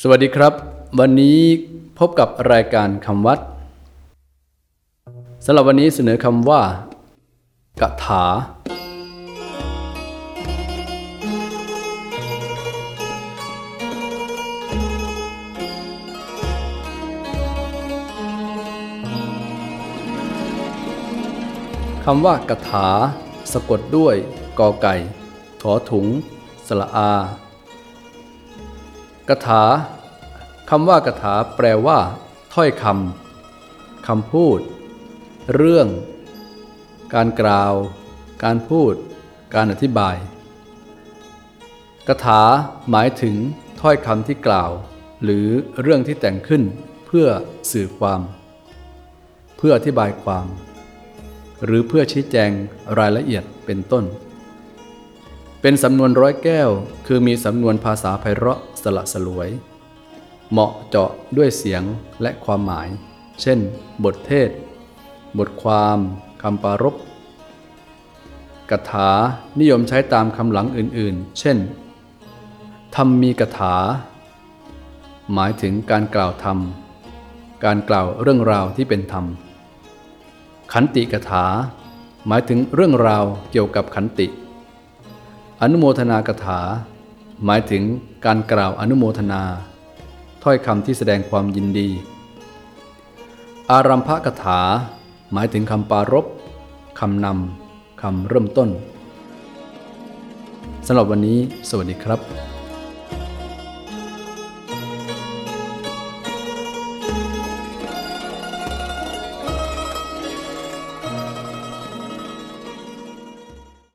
สวัสดีครับ วันนี้พบกับรายการคำวัดสำหรับวันนี้เสนอคำว่ากถา คำว่ากถา สะกดด้วยกอไก่ ถอถุง สละอา กถาคำว่ากถาแปลว่า ถ้อยคำคำพูด เรื่อง การกล่าว การพูด การอธิบายกถาหมายถึงถ้อยคำที่กล่าว หรือเรื่องที่แต่งขึ้นเพื่อสื่อความ เพื่ออธิบายความ หรือเพื่อชี้แจงรายละเอียดเป็นต้น เป็นสำนวนร้อยแก้ว คือมีสำนวนภาษาไพเราะสละสลวย เหมาะเจาะด้วยเสียงและความหมาย เช่น บทเทศ บทความคำปารภกถานิยมใช้ตามคำหลังอื่นๆ เช่นธรรมมีกถา หมายถึงการกล่าวธรรม การกล่าวเรื่องราวที่เป็นธรรม ขันติกถา หมายถึงเรื่องราวเกี่ยวกับขันติ อนุโมทนากถา หมายถึงการกล่าวอนุโมทนา ถ้อยคำที่แสดงความยินดี อารัมภกถา หมายถึงคำปารบคำนำคำเริ่มต้นสำหรับวันนี้ สวัสดีครับ